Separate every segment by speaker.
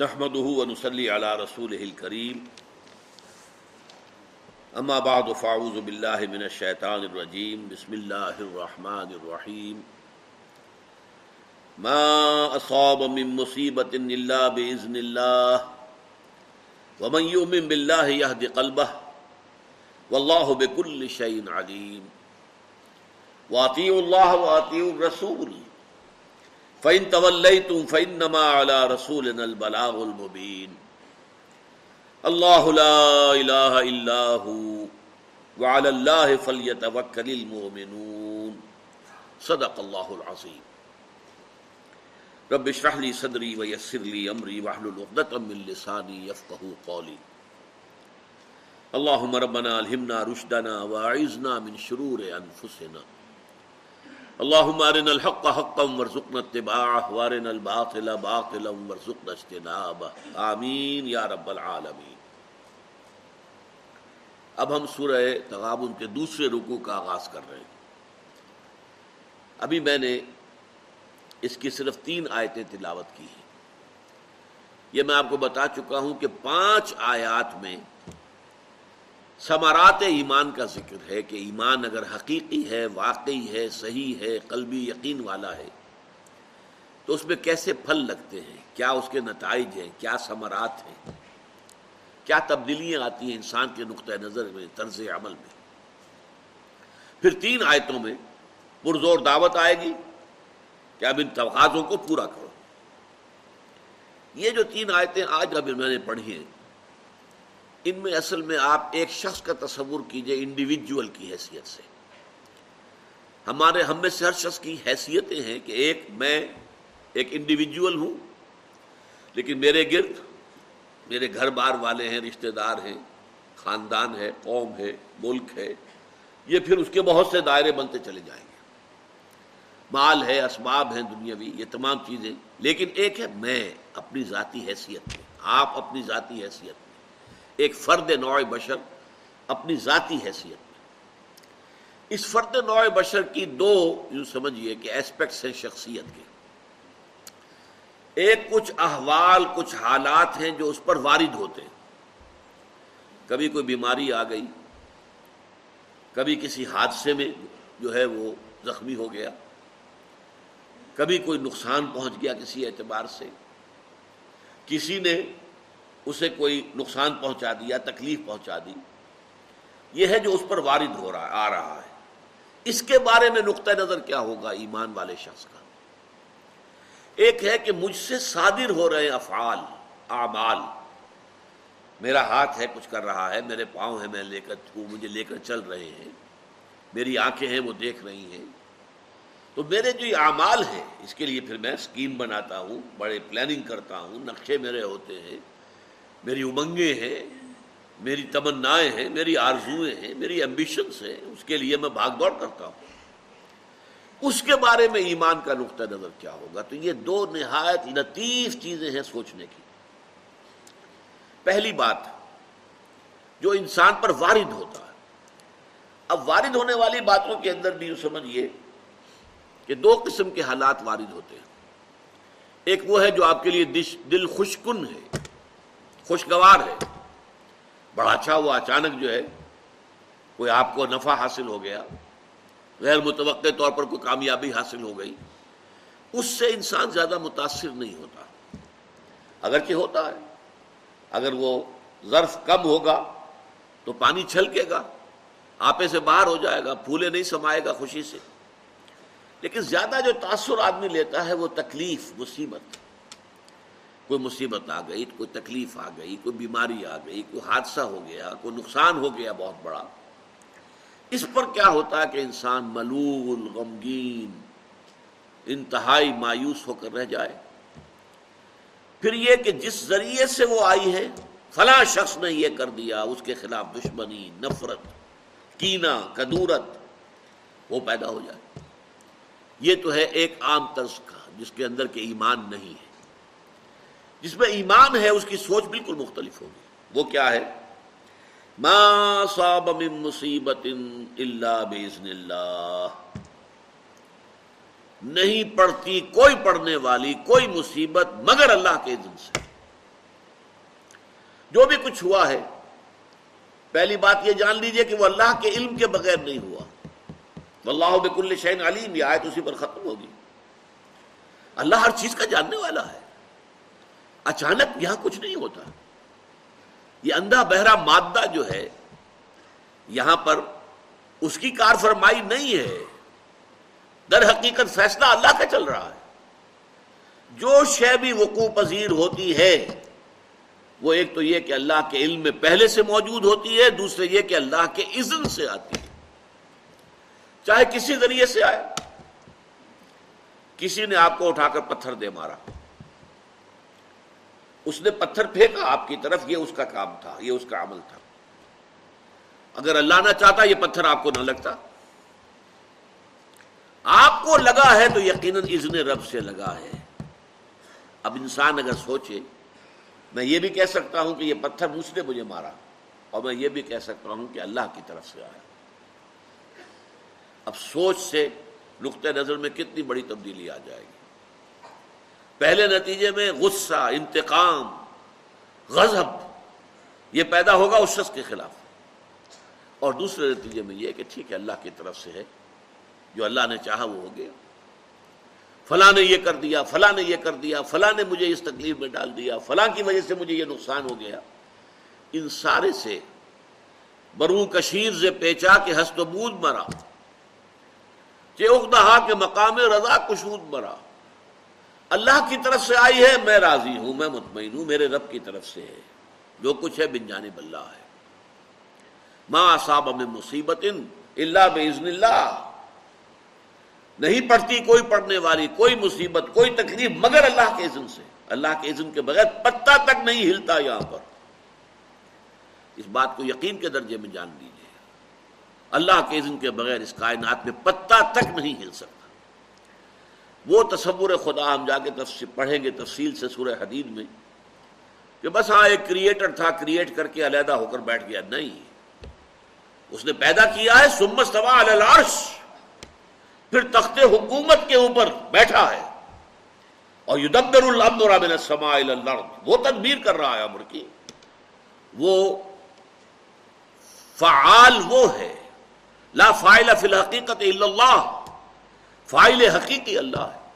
Speaker 1: نحمده ونصلي على رسوله الكريم. اما بعد فاعوذ بالله من الشيطان الرجيم. بسم الله الرحمن الرحيم. ما اصاب من مصيبه الا باذن الله، ومن يؤمن بالله يهدي قلبه، والله بكل شيء عليم. واطيعوا الله واطيعوا الرسول. فَإِن تَوَلَّيْتُمْ فَإِنَّمَا عَلَى رَسُولِنَا الْبَلَاغُ الْمُبِينَ. اللہ لا الہ الا ہو وعلى اللہ فلیتوکل المؤمنون. صدق اللہ العظیم رب اشرح لي صدری ویسر لي امری واحلل عقدۃ من لسانی يفقهوا قولی اللهم ربنا الہمنا رشدنا واعذنا من شرور انفسنا اللهم ارنا الحق حقا وارزقنا اتباعه وارنا الباطل باطلا وارزقنا اجتنابه. آمین یا رب العالمین. اب ہم سورہ تغابن کے دوسرے رکوع کا آغاز کر رہے ہیں. ابھی میں نے اس کی صرف تین آیتیں تلاوت کی ہیں. یہ میں آپ کو بتا چکا ہوں کہ پانچ آیات میں ثمرات ایمان کا ذکر ہے کہ ایمان اگر حقیقی ہے، واقعی ہے، صحیح ہے، قلبی یقین والا ہے، تو اس میں کیسے پھل لگتے ہیں؟ کیا اس کے نتائج ہیں؟ کیا ثمرات ہیں؟ کیا تبدیلیاں آتی ہیں انسان کے نقطۂ نظر میں، طرز عمل میں؟ پھر تین آیتوں میں پرزور دعوت آئے گی کہ اب ان تقاضوں کو پورا کرو۔ یہ جو تین آیتیں آج اب میں نے پڑھی ہیں ان میں اصل میں آپ ایک شخص کا تصور کیجیے انڈیویجول کی حیثیت سے۔ ہمارے ہم میں سے ہر شخص کی حیثیتیں ہیں کہ ایک میں ایک انڈیویجول ہوں، لیکن میرے گرد میرے گھر بار والے ہیں، رشتہ دار ہیں، خاندان ہے، قوم ہے، ملک ہے، یہ پھر اس کے بہت سے دائرے بنتے چلے جائیں گے۔ مال ہے، اسباب ہیں دنیاوی، یہ تمام چیزیں، لیکن ایک ہے میں، اپنی ذاتی حیثیت میں، آپ اپنی ذاتی حیثیت میں۔ ایک فرد نوع بشر اپنی ذاتی حیثیت میں۔ اس فرد نوع بشر کی دو، یوں سمجھیے کہ ایسپیکٹس ہیں شخصیت کے۔ ایک کچھ احوال، کچھ حالات ہیں جو اس پر وارد ہوتے ہیں۔ کبھی کوئی بیماری آ گئی، کبھی کسی حادثے میں جو ہے وہ زخمی ہو گیا، کبھی کوئی نقصان پہنچ گیا کسی اعتبار سے۔ کسی نے اسے کوئی نقصان پہنچا دیا تکلیف پہنچا دی۔ یہ ہے جو اس پر وارد ہو رہا آ رہا ہے۔ اس کے بارے میں نقطۂ نظر کیا ہوگا ایمان والے شخص کا؟ ایک ہے کہ مجھ سے صادر ہو رہے افعال، اعمال۔ میرا ہاتھ ہے، کچھ کر رہا ہے، میرے پاؤں ہیں، میں لے کر مجھے لے کر چل رہے ہیں۔ میری آنکھیں ہیں، وہ دیکھ رہی ہیں۔ تو میرے جو یہ اعمال ہیں، اس کے لیے پھر میں اسکیم بناتا ہوں، بڑے پلاننگ کرتا ہوں، نقشے میرے ہوتے ہیں۔ میری امنگیں ہیں، میری تمنائیں ہیں، میری آرزویں ہیں، میری ایمبیشنس ہیں، اس کے لیے میں بھاگ دوڑ کرتا ہوں۔ اس کے بارے میں ایمان کا نقطہ نظر کیا ہوگا؟ تو یہ دو نہایت لطیف چیزیں ہیں سوچنے کی۔ پہلی بات، جو انسان پر وارد ہوتا ہے۔ اب وارد ہونے والی باتوں کے اندر بھی سمجھیے کہ دو قسم کے حالات وارد ہوتے ہیں۔ ایک وہ ہے جو آپ کے لیے دل خوشکن ہے۔ خوشگوار ہے۔ بڑا اچھا وہ اچانک جو ہے کوئی آپ کو نفع حاصل ہو گیا۔ غیر متوقع طور پر کوئی کامیابی حاصل ہو گئی۔ اس سے انسان زیادہ متاثر نہیں ہوتا۔ اگرچہ ہوتا ہے۔ اگر وہ ظرف کم ہوگا تو پانی چھلکے گا، آپے سے باہر ہو جائے گا، پھولے نہیں سمائے گا خوشی سے۔ لیکن زیادہ جو تاثر آدمی لیتا ہے وہ تکلیف، مصیبت۔ کوئی مصیبت آ گئی، کوئی تکلیف آ گئی، کوئی بیماری آ گئی، کوئی حادثہ ہو گیا، کوئی نقصان ہو گیا بہت بڑا۔ اس پر کیا ہوتا ہے کہ انسان ملول، غمگین، انتہائی مایوس ہو کر رہ جائے۔ پھر یہ کہ جس ذریعے سے وہ آئی ہے، فلاں شخص نے یہ کر دیا، اس کے خلاف دشمنی، نفرت کینا کدورت، وہ پیدا ہو جائے۔ یہ تو ہے ایک عام طرز کا، جس کے اندر کے ایمان نہیں ہے۔ جس میں ایمان ہے، اس کی سوچ بالکل مختلف ہوگی۔ وہ کیا ہے؟ ما صاب من مصیبت الا باذن اللہ نہیں پڑتی کوئی پڑھنے والی کوئی مصیبت مگر اللہ کے اذن سے۔ جو بھی کچھ ہوا ہے، پہلی بات یہ جان لیجیے کہ وہ اللہ کے علم کے بغیر نہیں ہوا۔ واللہ بکل شین علیم، یہ آیت اسی پر ختم ہوگی۔ اللہ ہر چیز کا جاننے والا ہے۔ اچانک یہاں کچھ نہیں ہوتا۔ یہ اندھا بہرا مادہ جو ہے، یہاں پر اس کی کار فرمائی نہیں ہے۔ در حقیقت فیصلہ اللہ کا چل رہا ہے۔ جو شے بھی وقوع پذیر ہوتی ہے، وہ ایک تو یہ کہ اللہ کے علم میں پہلے سے موجود ہوتی ہے، دوسرے یہ کہ اللہ کے اذن سے آتی ہے۔ چاہے کسی ذریعے سے آئے، کسی نے آپ کو اٹھا کر پتھر دے مارا۔ اس نے پتھر پھینکا آپ کی طرف، یہ اس کا کام تھا، یہ اس کا عمل تھا۔ اگر اللہ نہ چاہتا، یہ پتھر آپ کو نہ لگتا۔ آپ کو لگا ہے تو یقیناً اذن رب سے لگا ہے۔ اب انسان اگر سوچے، میں یہ بھی کہہ سکتا ہوں کہ یہ پتھر مجھ نے مجھے مارا، اور میں یہ بھی کہہ سکتا ہوں کہ اللہ کی طرف سے آیا۔ اب سوچ سے نقطۂ نظر میں کتنی بڑی تبدیلی آ جائے گی۔ پہلے نتیجے میں غصہ، انتقام، غضب، یہ پیدا ہوگا اس شخص کے خلاف۔ اور دوسرے نتیجے میں یہ کہ ٹھیک ہے، اللہ کی طرف سے ہے، جو اللہ نے چاہا وہ ہو گیا۔ فلاں نے یہ کر دیا، فلاں نے یہ کر دیا، فلاں نے مجھے اس تکلیف میں ڈال دیا، فلاں کی وجہ سے مجھے یہ نقصان ہو گیا۔ ان سارے سے برو کشیر سے پیچا کے ہست بود مرا۔ چہا کے مقام رضا کشود مرا۔ اللہ کی طرف سے آئی ہے، میں راضی ہوں، میں مطمئن ہوں، میرے رب کی طرف سے ہے۔ جو کچھ ہے، بن جانب اللہ ہے۔ ماں صاحب میں مصیبت اللہ بزن اللہ۔ نہیں پڑتی کوئی پڑھنے والی، کوئی مصیبت، کوئی تکلیف مگر اللہ کے عزم سے۔ اللہ کے عزم کے بغیر پتا تک نہیں ہلتا یہاں پر۔ اس بات کو یقین کے درجے میں جان لیجیے اللہ کے عزم کے بغیر اس کائنات میں پتا تک نہیں ہل سکتا۔ وہ تصور خدا ہم جا کے پڑھیں گے تفصیل سے سورہ حدید میں کہ بس ہاں ایک کریٹر تھا کریٹ کر کے علیحدہ ہو کر بیٹھ گیا۔ نہیں۔ اس نے پیدا کیا ہے سمت العرش۔ پھر تخت حکومت کے اوپر بیٹھا ہے۔ اور یدبر الارض۔ وہ تدبیر کر رہا ہے امر کی۔ وہ فعال وہ ہے۔ لا فائل فی الحقیقت اللہ۔ فائل حقیقی اللہ ہے۔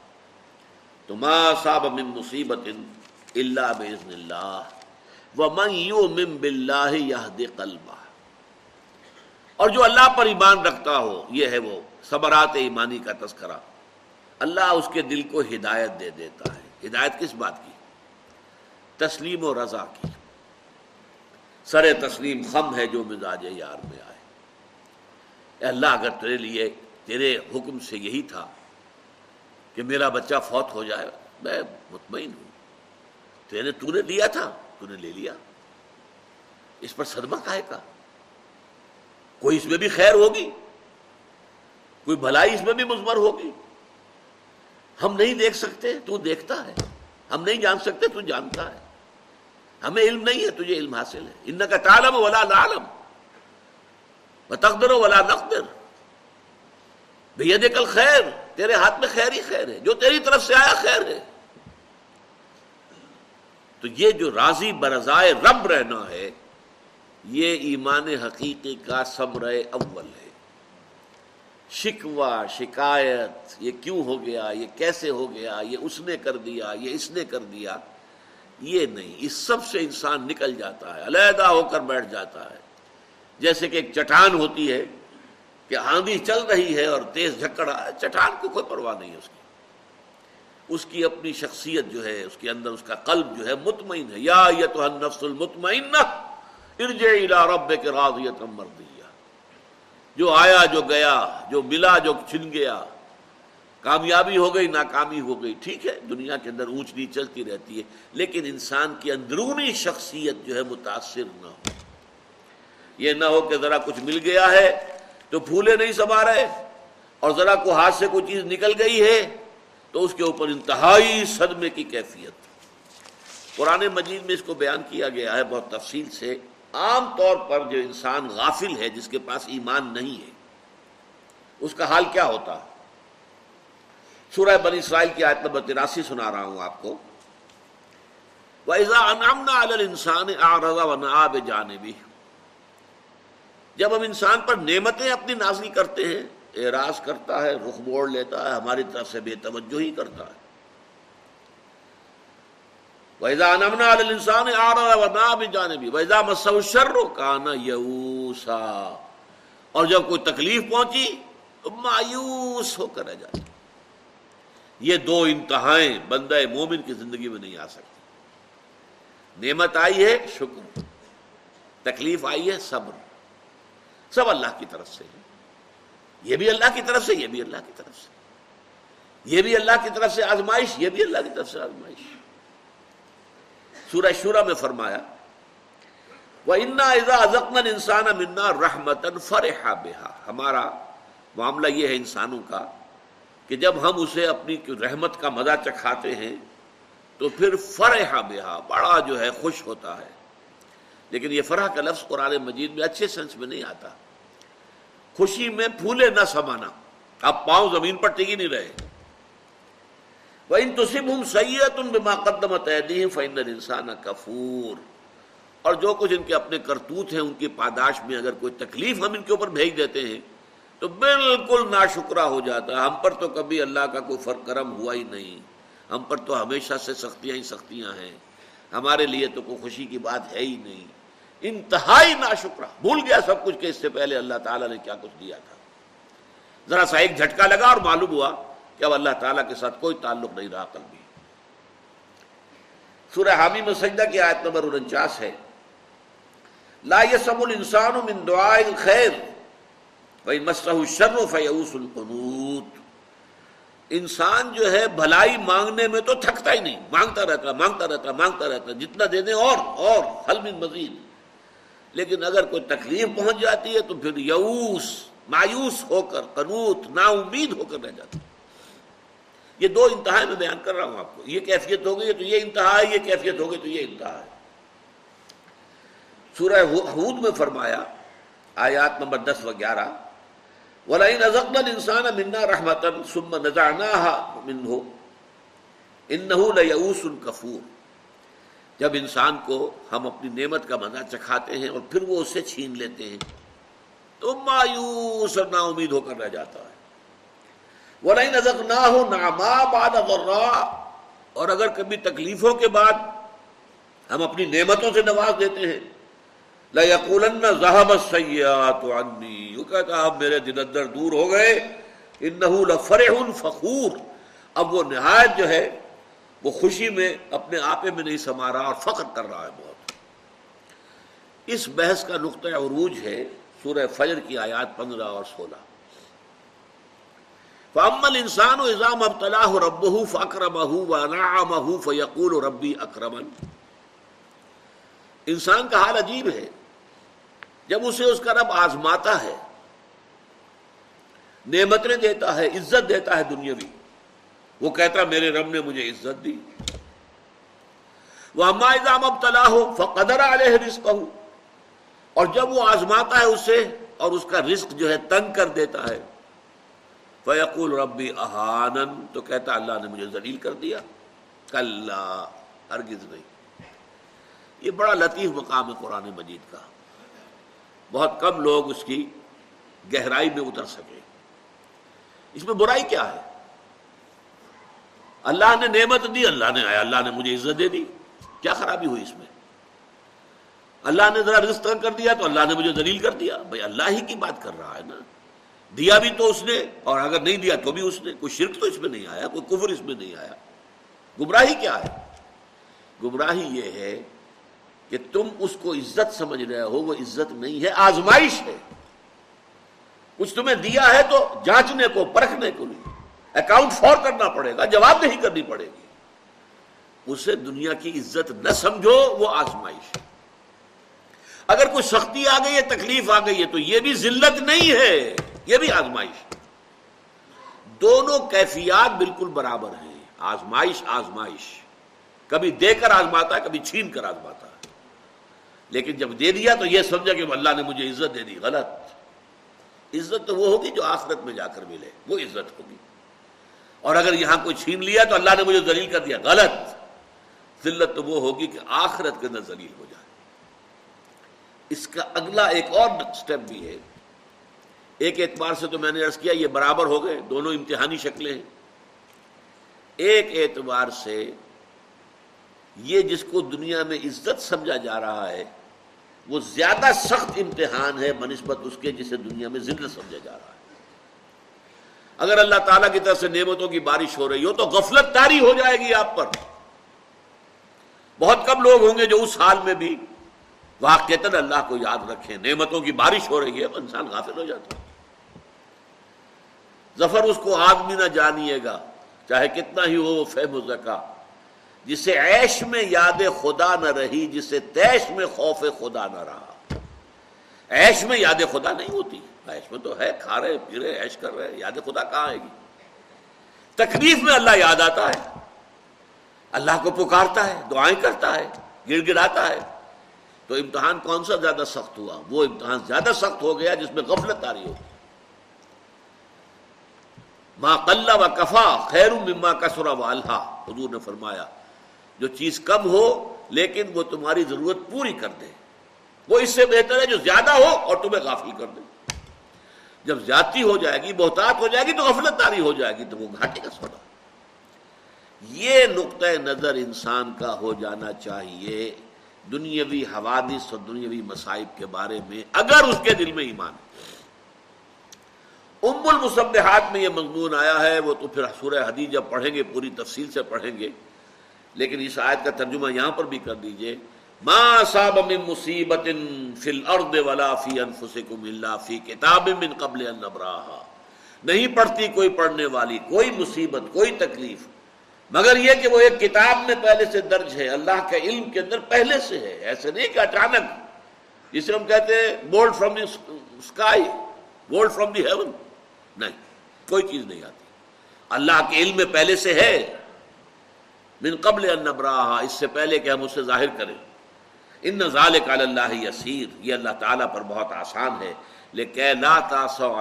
Speaker 1: تو ما صاب من مصیبت اللہ باذن اللہ، ومن یؤمن باللہ یہد قلبہ۔ اور جو اللہ پر ایمان رکھتا ہو، یہ ہے وہ صبرات ایمانی کا تذکرہ۔ اللہ اس کے دل کو ہدایت دے دیتا ہے۔ ہدایت کس بات کی؟ تسلیم و رضا کی۔ سر تسلیم خم ہے جو مزاج یار میں آئے۔ اے اللہ، اگر تیرے لیے تیرے حکم سے یہی تھا کہ میرا بچہ فوت ہو جائے، میں مطمئن ہوں۔ تیرے تو نے لیا تھا، تو نے لے لیا۔ اس پر صدمہ کہے کا؟ کوئی اس میں بھی خیر ہوگی؟ کوئی بھلائی اس میں بھی مزمر ہوگی؟ ہم نہیں دیکھ سکتے، تو دیکھتا ہے۔ ہم نہیں جان سکتے، تو جانتا ہے۔ ہمیں علم نہیں ہے، تجھے علم حاصل ہے۔ ان کا تالم ولا لالم تقدر ولا نقدر۔ بھیا کل خیر، تیرے ہاتھ میں خیر ہی خیر ہے، جو تیری طرف سے آیا خیر ہے۔ تو یہ جو راضی برضائے رب رہنا ہے، یہ ایمان حقیقی کا سمر اول ہے۔ شکوا شکایت، یہ کیوں ہو گیا، یہ کیسے ہو گیا، یہ اس نے کر دیا، یہ اس نے کر دیا۔ یہ نہیں، اس سب سے انسان نکل جاتا ہے، علیحدہ ہو کر بیٹھ جاتا ہے۔ جیسے کہ ایک چٹان ہوتی ہے کہ آندھی چل رہی ہے اور تیز جھکڑا ہے چٹان کو کوئی پرواہ نہیں اس کی۔ اس کی اپنی شخصیت جو ہے، اس کے اندر اس کا قلب جو ہے مطمئن ہے۔ یا یہ تو نفس المطمئن رب کے راضیت جو آیا، جو گیا، جو ملا، جو چھن گیا، کامیابی ہو گئی، ناکامی ہو گئی، ٹھیک ہے، دنیا کے اندر اونچ نیچ چلتی رہتی ہے، لیکن انسان کی اندرونی شخصیت جو ہے متاثر نہ ہو۔ یہ نہ ہو کہ ذرا کچھ مل گیا ہے تو پھولے نہیں سما رہے اور ذرا کو ہاتھ سے کوئی چیز نکل گئی ہے، تو اس کے اوپر انتہائی صدمے کی کیفیت۔ قرآن مجید میں اس کو بیان کیا گیا ہے بہت تفصیل سے۔ عام طور پر جو انسان غافل ہے، جس کے پاس ایمان نہیں ہے، اس کا حال کیا ہوتا؟ ہے سورہ بنی اسرائیل کی آیت نمبر تراسی سنا رہا ہوں آپ کو۔ وَإِذَا أَنْعَمْنَا عَلَى الْإِنسَانِ أَعْرَضَ وَنَعَا بِجَانِبِهِ۔ جب ہم انسان پر نعمتیں اپنی نازی کرتے ہیں، اعراض کرتا ہے، رخ موڑ لیتا ہے، ہماری طرف سے بے توجہ ہی کرتا ہے۔ ویزا نمنا انسان آ رہا ہے بھی جانے بھی ویزا مسر کانا یوسا اور جب کوئی تکلیف پہنچی تو مایوس ہو کر رہ جاتا یہ دو انتہائیں بندہ مومن کی زندگی میں نہیں آ سکتی۔ نعمت آئی ہے، شکر۔ تکلیف آئی ہے، صبر۔ سب اللہ کی طرف سے ہے۔ یہ بھی اللہ کی طرف سے، یہ بھی اللہ کی طرف سے۔ یہ بھی اللہ کی طرف سے آزمائش، یہ بھی اللہ کی طرف سے آزمائش۔ سورہ شورا میں فرمایا وہ انا ازقن انسان منا رحمتن فرحا بےحا ہمارا معاملہ یہ ہے انسانوں کا کہ جب ہم اسے اپنی رحمت کا مزہ چکھاتے ہیں تو پھر فرحا بےحا بڑا جو ہے، خوش ہوتا ہے۔ لیکن یہ فرح کا لفظ قرآن مجید میں اچھے سینس میں نہیں آتا۔ خوشی میں پھولے نہ سمانا۔ اب پاؤں زمین پر ٹکی نہیں رہے۔ وہ ان ہوں سید ان بما قدمت فائن انسان کفور اور جو کچھ ان کے اپنے کرتوت ہیں، ان کی پاداش میں اگر کوئی تکلیف ہم ان کے اوپر بھیج دیتے ہیں، تو بالکل نا ہو جاتا ہے۔ ہم پر تو کبھی اللہ کا کوئی فرق کرم ہوا ہی نہیں۔ ہم پر تو ہمیشہ سے سختیاں ہی سختیاں ہیں۔ ہمارے لیے تو کوئی خوشی کی بات ہے ہی نہیں۔ انتہائی نا بھول گیا سب کچھ کہ اس سے پہلے اللہ تعالیٰ نے کیا کچھ دیا تھا۔ ذرا سا ایک جھٹکا لگا اور معلوم ہوا کہ اب اللہ تعالیٰ کے ساتھ کوئی تعلق نہیں رہا کل بھی سورہ حامی میں سجدہ کی آیت نمبر انچاس ہے۔ لا يسم الانسان من دعاء الخير وان مسه الشر فيئوس القنوت۔ انسان جو ہے، بھلائی مانگنے میں تو تھکتا ہی نہیں۔ مانگتا رہتا مانگتا رہتا مانگتا رہتا، جتنا دے دیں اور اور، حل من مزید۔ لیکن اگر کوئی تکلیف پہنچ جاتی ہے تو پھر یوس مایوس ہو کر، قنوت نا امید ہو کر رہ جاتا یہ دو انتہا میں بیان کر رہا ہوں آپ کو۔ یہ کیفیت ہو گئی تو یہ انتہا ہے، یہ کیفیت ہو گئی تو یہ انتہا ہے۔ سورہ حود میں فرمایا، آیات نمبر دس و گیارہ، وَلَئِنْ أَذَقْنَا الْإِنسَانَ مِنَّا رَحْمَةً ثُمَّ نَزَعْنَاهَا مِنْهُ إِنَّهُ لَيَعُوسٌ كَفُورٌ۔ جب انسان کو ہم اپنی نعمت کا مزہ چکھاتے ہیں اور پھر وہ اسے چھین لیتے ہیں، تو مایوس اور نا امید ہو کر رہ جاتا ہے۔ وہ نہیں نظر نہ ہو ناما باد اور اگر کبھی تکلیفوں کے بعد ہم اپنی نعمتوں سے نواز دیتے ہیں ذہب سیات یوں کہتا اب میرے دن اندر دور ہو گئے انہو لفرح فخور۔ اب وہ نہایت جو ہے وہ خوشی میں اپنے آپے میں نہیں سما رہا اور فخر کر رہا ہے بہت۔ اس بحث کا نقطۂ عروج ہے سورہ فجر کی آیات پندرہ اور سولہ۔ فعمل انسان و اظام ابتلاح رب فکرم و فیقول ربی اکرمن انسان کا حال عجیب ہے۔ جب اسے اس کا رب آزماتا ہے، نعمتیں دیتا ہے، عزت دیتا ہے دنیاوی وہ کہتا میرے رب نے مجھے عزت دی۔ وہ اما اظام اب تلا ہو فقدر علیہ رزق ہو اور جب وہ آزماتا ہے اسے اور اس کا رزق جو ہے تنگ کر دیتا ہے۔ فیقول ربی احانن تو کہتا اللہ نے مجھے ذلیل کر دیا۔ کل ہرگز نہیں۔ یہ بڑا لطیف مقام ہے قرآن مجید کا۔ بہت کم لوگ اس کی گہرائی میں اتر سکے۔ اس میں برائی کیا ہے؟ اللہ نے نعمت دی، اللہ نے آیا، اللہ نے مجھے عزت دے دی۔ کیا خرابی ہوئی اس میں؟ اللہ نے ذرا رزق کر دیا تو اللہ نے مجھے دلیل کر دیا۔ بھائی اللہ ہی کی بات کر رہا ہے نا۔ دیا بھی تو اس نے اور اگر نہیں دیا تو بھی اس نے۔ کوئی شرک تو اس میں نہیں آیا، کوئی کفر اس میں نہیں آیا۔ گمراہی کیا ہے؟ گمراہی یہ ہے کہ تم اس کو عزت سمجھ رہے ہو، وہ عزت نہیں ہے، آزمائش ہے۔ کچھ تمہیں دیا ہے تو جانچنے کو، پرکھنے کو نہیں۔ اکاؤنٹ فور کرنا پڑے گا، جواب نہیں کرنی پڑے گی۔ اسے دنیا کی عزت نہ سمجھو، وہ آزمائش ہے۔ اگر کوئی سختی آ گئی ہے، تکلیف آ گئی ہے، تو یہ بھی ذلت نہیں ہے، یہ بھی آزمائش دونوں کیفیات بالکل برابر ہیں۔ آزمائش آزمائش۔ کبھی دے کر آزماتا ہے، کبھی چھین کر آزماتا ہے۔ لیکن جب دے دیا تو یہ سمجھا کہ اللہ نے مجھے عزت دے دی، غلط۔ عزت تو وہ ہوگی جو آخرت میں جا کر ملے، وہ عزت ہوگی۔ اور اگر یہاں کوئی چھین لیا تو اللہ نے مجھے دلیل کر دیا۔ غلط۔ ذلت تو وہ ہوگی کہ آخرت کے اندر ذلیل ہو جائے۔ اس کا اگلا ایک اور سٹیپ بھی ہے۔ ایک اعتبار سے تو میں نے عرض کیا، یہ برابر ہو گئے، دونوں امتحانی شکلیں ہیں۔ ایک اعتبار سے یہ جس کو دنیا میں عزت سمجھا جا رہا ہے، وہ زیادہ سخت امتحان ہے بنسبت اس کے جسے دنیا میں ذلت سمجھا جا رہا ہے۔ اگر اللہ تعالیٰ کی طرف سے نعمتوں کی بارش ہو رہی ہو تو غفلت تاری ہو جائے گی آپ پر۔ بہت کم لوگ ہوں گے جو اس حال میں بھی واقع اللہ کو یاد رکھیں۔ نعمتوں کی بارش ہو رہی ہے انسان غافل ہو جاتا ظفر اس کو آدمی نہ جانیے گا، چاہے کتنا ہی ہو وہ فہم زکا جسے عیش میں یاد خدا نہ رہی، جسے تیش میں خوف خدا نہ رہا۔ عیش میں یاد خدا نہیں ہوتی۔ عیش میں تو ہے، کھا رہے، پی رہے، عیش کر رہے، یاد خدا کہاں آئے گی؟ تکلیف میں اللہ یاد آتا ہے۔ اللہ کو پکارتا ہے، دعائیں کرتا ہے گڑ گڑاتا ہے۔ تو امتحان کون سا زیادہ سخت ہوا؟ وہ امتحان زیادہ سخت ہو گیا جس میں غفلت آ رہی ہوگی۔ ماں قلّہ و کفا خیر مما کسرا و اللہ حضور نے فرمایا، جو چیز کم ہو، لیکن وہ تمہاری ضرورت پوری کر دے۔ وہ اس سے بہتر ہے جو زیادہ ہو اور تمہیں غافل کر دے۔ جب زیادتی ہو جائے گی، بہتات ہو جائے گی تو غفلت داری ہو جائے گی، تو وہ گھاٹے کا سودا۔ یہ نقطۂ نظر انسان کا ہو جانا چاہیے دنیاوی حوادث اور دنیاوی مصائب کے بارے میں، اگر اس کے دل میں ایمان ہے۔ ام المصبحات میں یہ مضمون آیا ہے، وہ تو پھر سورہ حدیث جب پڑھیں گے، پوری تفصیل سے پڑھیں گے، لیکن اس آیت کا ترجمہ یہاں پر بھی کر دیجیے۔ ما صاب من مصیبت فی الارض ولا فی انفسکم الا فی کتاب من قبل ان نبراہا نہیں پڑھتی کوئی پڑھنے والی، کوئی مصیبت، کوئی تکلیف۔ مگر یہ کہ وہ ایک کتاب میں پہلے سے درج ہے، اللہ کے علم کے اندر پہلے سے ہے۔ ایسے نہیں کہ اچانک، جسے ہم کہتے ہیں bold from the sky bold from the heaven نہیں، کوئی چیز نہیں آتی۔ اللہ کے علم میں پہلے سے ہے۔ من قبل ان نبراہا اس سے پہلے کہ ہم اسے ظاہر کریں۔ ان نظال اللہ یسیر، یہ اللہ تعالیٰ پر بہت آسان ہے۔ لیکن لا تاسو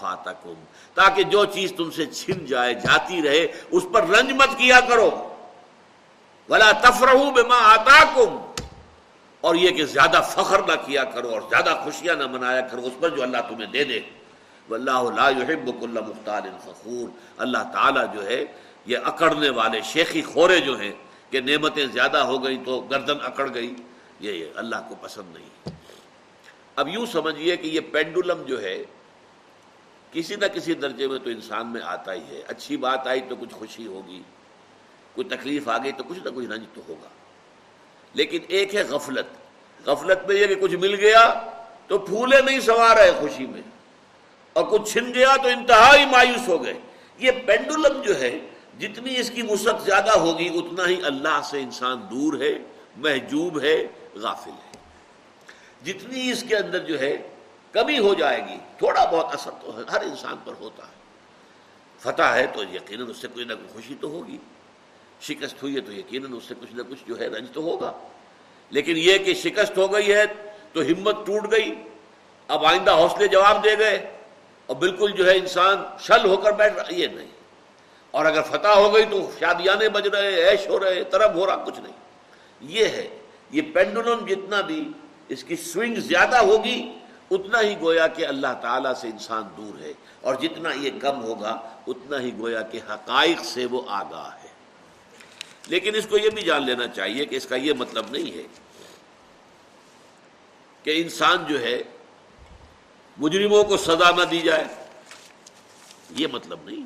Speaker 1: فاتکم، تاکہ جو چیز تم سے چھن جائے، جاتی رہے، اس پر رنج مت کیا کرو۔ ولا تفرحوا بما آتاکم، اور یہ کہ زیادہ فخر نہ کیا کرو اور زیادہ خوشیاں نہ منایا کرو، اس پر جو اللہ تمہیں دے دے۔ واللہ لا يحب كل مختار فخور۔ اللہ تعالیٰ جو ہے، یہ اکڑنے والے شیخی خورے جو ہیں، کہ نعمتیں زیادہ ہو گئی تو گردن اکڑ گئی۔ یہ اللہ کو پسند نہیں اب یوں سمجھیے کہ یہ پینڈولم جو ہے، کسی نہ کسی درجے میں تو انسان میں آتا ہی ہے۔ اچھی بات آئی تو کچھ خوشی ہوگی، کوئی تکلیف آ گئی تو کچھ نہ کچھ رنج تو ہوگا۔ لیکن ایک ہے غفلت۔ غفلت میں یہ کہ کچھ مل گیا تو پھولے نہیں سوار ہے خوشی میں۔ اور کچھ چھن گیا تو انتہائی مایوس ہو گئے۔ یہ پینڈولم جو ہے، جتنی اس کی وسعت زیادہ ہوگی، اتنا ہی اللہ سے انسان دور ہے، محجوب ہے۔ غافل ہے۔ جتنی اس کے اندر جو ہے کمی ہو جائے گی، تھوڑا بہت اثر تو ہر انسان پر ہوتا ہے۔ فتح ہے تو یقیناً اس سے کوئی نہ کوئی خوشی تو ہوگی۔ شکست ہوئی ہے تو یقیناً اس سے کچھ نہ کچھ جو ہے رنج تو ہوگا۔ لیکن یہ کہ شکست ہو گئی ہے تو ہمت ٹوٹ گئی۔ اب آئندہ حوصلے جواب دے گئے۔ اور بالکل جو ہے انسان شل ہو کر بیٹھ رہا یہ نہیں۔ اور اگر فتح ہو گئی تو شادیانے بج رہے ایش ہو رہے طرف ہو رہا، کچھ نہیں۔ یہ ہے یہ پینڈولم جتنا بھی اس کی سوئنگ زیادہ ہوگی، اتنا ہی گویا کہ اللہ تعالیٰ سے انسان دور ہے۔ اور جتنا یہ کم ہوگا، اتنا ہی گویا کہ حقائق سے وہ آگاہ ہے۔ لیکن اس کو یہ بھی جان لینا چاہیے کہ اس کا یہ مطلب نہیں ہے کہ انسان جو ہے، مجرموں کو سزا نہ دی جائے۔ یہ مطلب نہیں۔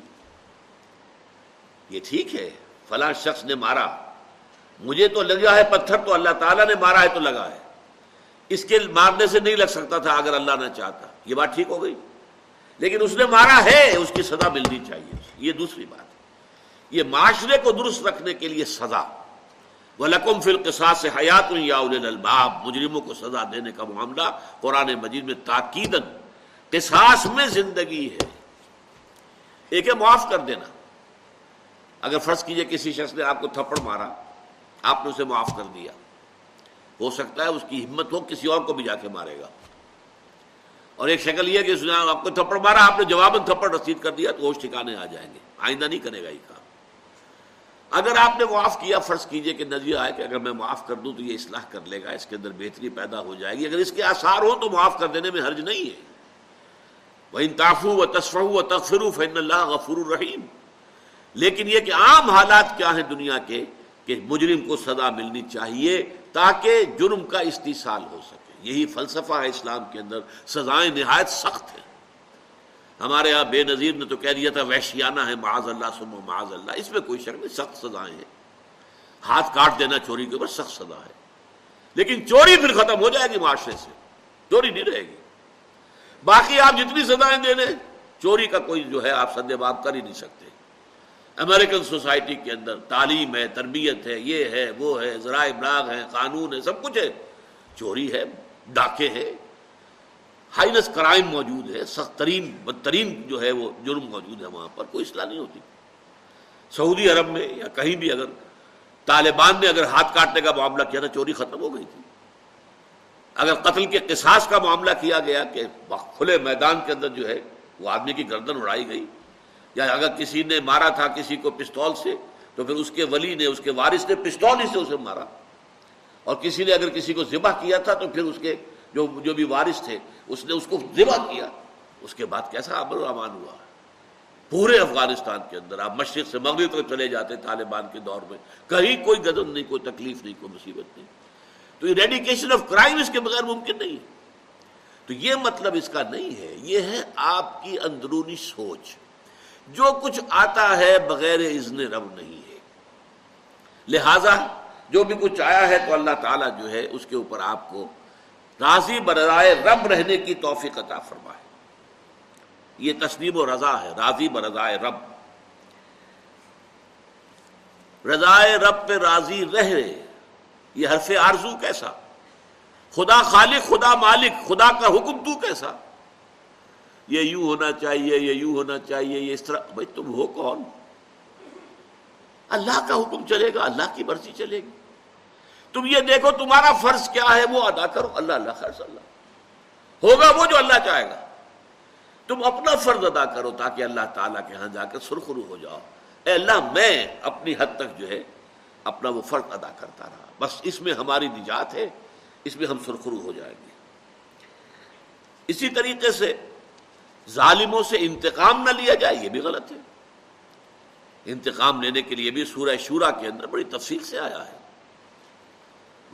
Speaker 1: یہ ٹھیک ہے۔ فلاں شخص نے مارا۔ مجھے تو لگا ہے پتھر تو اللہ تعالیٰ نے مارا ہے تو لگا ہے۔ اس کے مارنے سے نہیں لگ سکتا تھا اگر اللہ نہ چاہتا۔ یہ بات ٹھیک ہو گئی۔ لیکن اس نے مارا ہے، اس کی سزا ملنی چاہیے۔ یہ دوسری بات۔ یہ معاشرے کو درست رکھنے کے لیے سزا۔ وہ لقم فل سے حیات الباب مجرموں کو سزا دینے کا معاملہ قرآن مجید میں تاکید قصاص میں زندگی ہے۔ ایک ہے معاف کر دینا۔ اگر فرض کیجیے کسی شخص نے آپ کو تھپڑ مارا آپ نے اسے معاف کر دیا۔ ہو سکتا ہے اس کی ہمت ہو، کسی اور کو بھی جا کے مارے گا۔ اور ایک شکل یہ کہ اس آپ کو تھپڑ مارا، آپ نے جواب تھپڑ رسید کر دیا تو ہوش ٹھکانے آ جائیں گے۔ آئندہ نہیں کرے گا یہ کام۔ اگر آپ نے معاف کیا، فرض کیجیے کہ نظریہ آئے کہ اگر میں معاف کر دوں تو یہ اصلاح کر لے گا، اس کے اندر بہتری پیدا ہو جائے گی۔ اگر اس کے آثار ہو تو معاف کر دینے میں حرج نہیں ہے۔ وہ انتافو و تصف و تخرف اللہ غفور الرحیم لیکن یہ کہ عام حالات کیا ہیں دنیا کے؟ کہ مجرم کو سزا ملنی چاہیے تاکہ جرم کا استحصال ہو سکے۔ یہی فلسفہ ہے اسلام کے اندر۔ سزائیں نہایت سخت ہیں۔ ہمارے یہاں بے نظیر نے تو کہہ دیا تھا، وحشیانہ ہے، معاذ اللہ سم معاذ اللہ۔ اس میں کوئی شک نہیں، سخت سزائیں ہیں۔ ہاتھ کاٹ دینا چوری کے اوپر سخت سزا ہے۔ لیکن چوری پھر ختم ہو جائے گی معاشرے سے۔ چوری نہیں رہے گی۔ باقی آپ جتنی سزائیں دے دیں، چوری کا کوئی جو ہے آپ سدے باب کر ہی نہیں سکتے۔ امریکن سوسائٹی کے اندر تعلیم ہے، تربیت ہے، یہ ہے، وہ ہے، ذرائع ابلاغ ہے قانون ہے، سب کچھ ہے۔ چوری ہے، ڈاکے ہیں۔ ہائینس کرائم موجود ہے، سخت ترین، بدترین جو ہے وہ جرم موجود ہے وہاں پر، کوئی اصلاح نہیں ہوتی۔ سعودی عرب میں یا کہیں بھی اگر طالبان نے اگر ہاتھ کاٹنے کا معاملہ کیا تھا چوری ختم ہو گئی تھی۔ اگر قتل کے قصاص کا معاملہ کیا گیا کہ کھلے میدان کے اندر جو ہے وہ آدمی کی گردن اڑائی گئی یا اگر کسی نے مارا تھا کسی کو پستول سے، تو پھر اس کے ولی نے، اس کے وارث نے پستول ہی سے اسے مارا۔ اور کسی نے اگر کسی کو ذبح کیا تھا، تو پھر اس کے جو جو بھی وارث تھے، اس نے اس کو ذبح کیا۔ اس کے بعد کیسا امن و امان ہوا؟ پورے افغانستان کے اندر آپ مشرق سے مغرب تک چلے جاتے طالبان کے دور میں۔ کہیں کوئی غدن نہیں، کوئی تکلیف نہیں، کوئی مصیبت نہیں۔ تو یہ ریڈیکیشن آف کرائم اس کے بغیر ممکن نہیں۔ ہے تو یہ مطلب اس کا نہیں ہے، یہ ہے آپ کی اندرونی سوچ۔ جو کچھ آتا ہے بغیر اذن رب نہیں ہے۔ لہذا جو بھی کچھ آیا ہے تو اللہ تعالیٰ جو ہے اس کے اوپر آپ کو راضی برائے رب رہنے کی توفیق عطا فرمائے۔ یہ تسلیم و رضا ہے، راضی برضائے رب۔ رضائے رب پہ راضی رہ یہ حرف آرزو کیسا؟ خدا خالق، خدا مالک، خدا کا حکم تو کیسا؟ یہ یوں ہونا چاہیے، یہ یوں ہونا چاہیے، یہ اس طرح۔ بھائی تم ہو کون؟ اللہ کا حکم چلے گا، اللہ کی مرضی چلے گی۔ تم یہ دیکھو تمہارا فرض کیا ہے، وہ ادا کرو۔ اللہ اللہ خرض اللہ۔ ہوگا وہ جو اللہ چاہے گا۔ تم اپنا فرض ادا کرو تاکہ اللہ تعالیٰ کے ہاں جا کر سرخرو ہو جاؤ۔ اے اللہ، میں اپنی حد تک جو ہے، اپنا وہ فرض ادا کرتا رہا۔ بس اس میں ہماری نجات ہے، اس میں ہم سرخرو ہو جائیں گے۔ اسی طریقے سے ظالموں سے انتقام نہ لیا جائے، یہ بھی غلط ہے۔ انتقام لینے کے لیے بھی سورہ شورا کے اندر بڑی تفصیل سے آیا ہے۔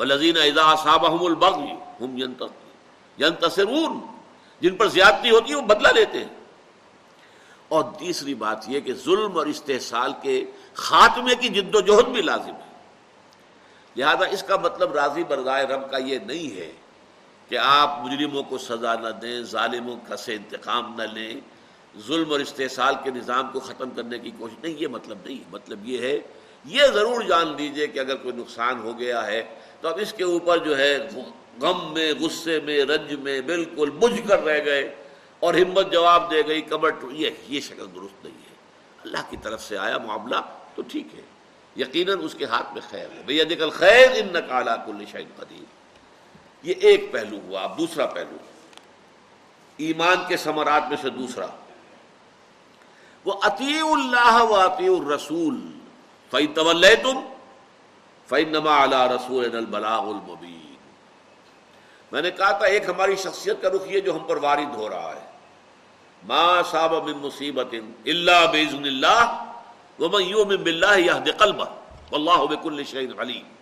Speaker 1: لذین جن پر زیادتی ہوتی ہے، وہ بدلہ لیتے ہیں۔ اور تیسری بات یہ کہ ظلم اور استحصال کے خاتمے کی جد و جہد بھی لازم ہے۔ لہذا اس کا مطلب راضی برضائے رب کا یہ نہیں ہے کہ آپ مجرموں کو سزا نہ دیں، ظالموں کا سے انتقام نہ لیں۔ ظلم اور استحصال کے نظام کو ختم کرنے کی کوشش، نہیں، یہ مطلب نہیں مطلب یہ ہے، یہ ضرور جان لیجیے کہ اگر کوئی نقصان ہو گیا ہے تو اب اس کے اوپر جو ہے غم میں، غصے میں، رنج میں بالکل بجھ کر رہ گئے اور ہمت جواب دے گئی، کمر یہ یہ شکل درست نہیں ہے۔ اللہ کی طرف سے آیا معاملہ تو ٹھیک ہے، یقیناً اس کے ہاتھ میں خیر ہے۔ بھیا دیکھ خیر ان نقالا کل شاہد قدیم یہ ایک پہلو ہوا، اب دوسرا پہلو۔ ایمان کے ثمرات میں سے دوسرا۔ وہ عطی اللہ و عطی الرسول فی طول تم فَإِنَّمَا عَلَىٰ رَسُولِنَا الْبَلَاغُ الْمُبِينَ۔ میں نے کہا تھا، ایک ہماری شخصیت کا رخ یہ جو ہم پر وارد ہو رہا ہے۔ ما صاب من مصیبت الا باذن اللہ ومن یؤمن باللہ یهد قلبہ واللہ بكل شیء علیم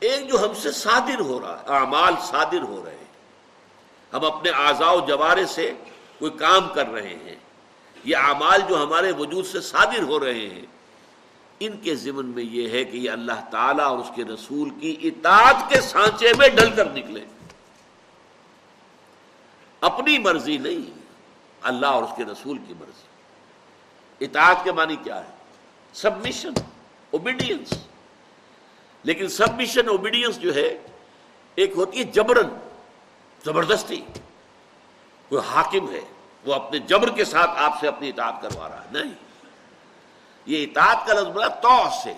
Speaker 1: ایک جو ہم سے صادر ہو رہا ہے، اعمال صادر ہو رہے ہیں۔ ہم اپنے اعضاء و جوارے سے کوئی کام کر رہے ہیں۔ یہ اعمال جو ہمارے وجود سے صادر ہو رہے ہیں، ان کے ضمن میں یہ ہے کہ یہ اللہ تعالیٰ اور اس کے رسول کی اطاعت کے سانچے میں ڈل کر نکلے۔ اپنی مرضی نہیں، اللہ اور اس کے رسول کی مرضی۔ اطاعت کے معنی کیا ہے؟ سبمیشن اوبیڈینس لیکن سبمیشن اوبیڈینس جو ہے، ایک ہوتی ہے جبرن زبردستی۔ کوئی حاکم ہے، وہ اپنے جبر کے ساتھ آپ سے اپنی اطاعت کروا رہا ہے۔ نہیں۔ یہ اطاعت کا لفظ بڑا تو سے۔